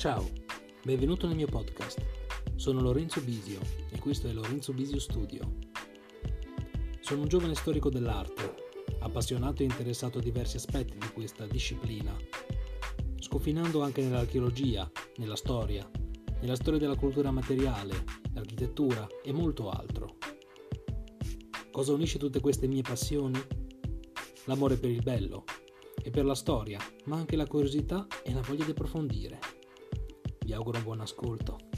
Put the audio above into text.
Ciao, benvenuto nel mio podcast. Sono Lorenzo Bisio e questo è Lorenzo Bisio Studio. Sono un giovane storico dell'arte, appassionato e interessato a diversi aspetti di questa disciplina, sconfinando anche nell'archeologia, nella storia, nella storia della cultura materiale, l'architettura e molto altro. Cosa unisce tutte queste mie passioni? L'amore per il bello e per la storia, ma anche la curiosità e la voglia di approfondire. Vi auguro un buon ascolto.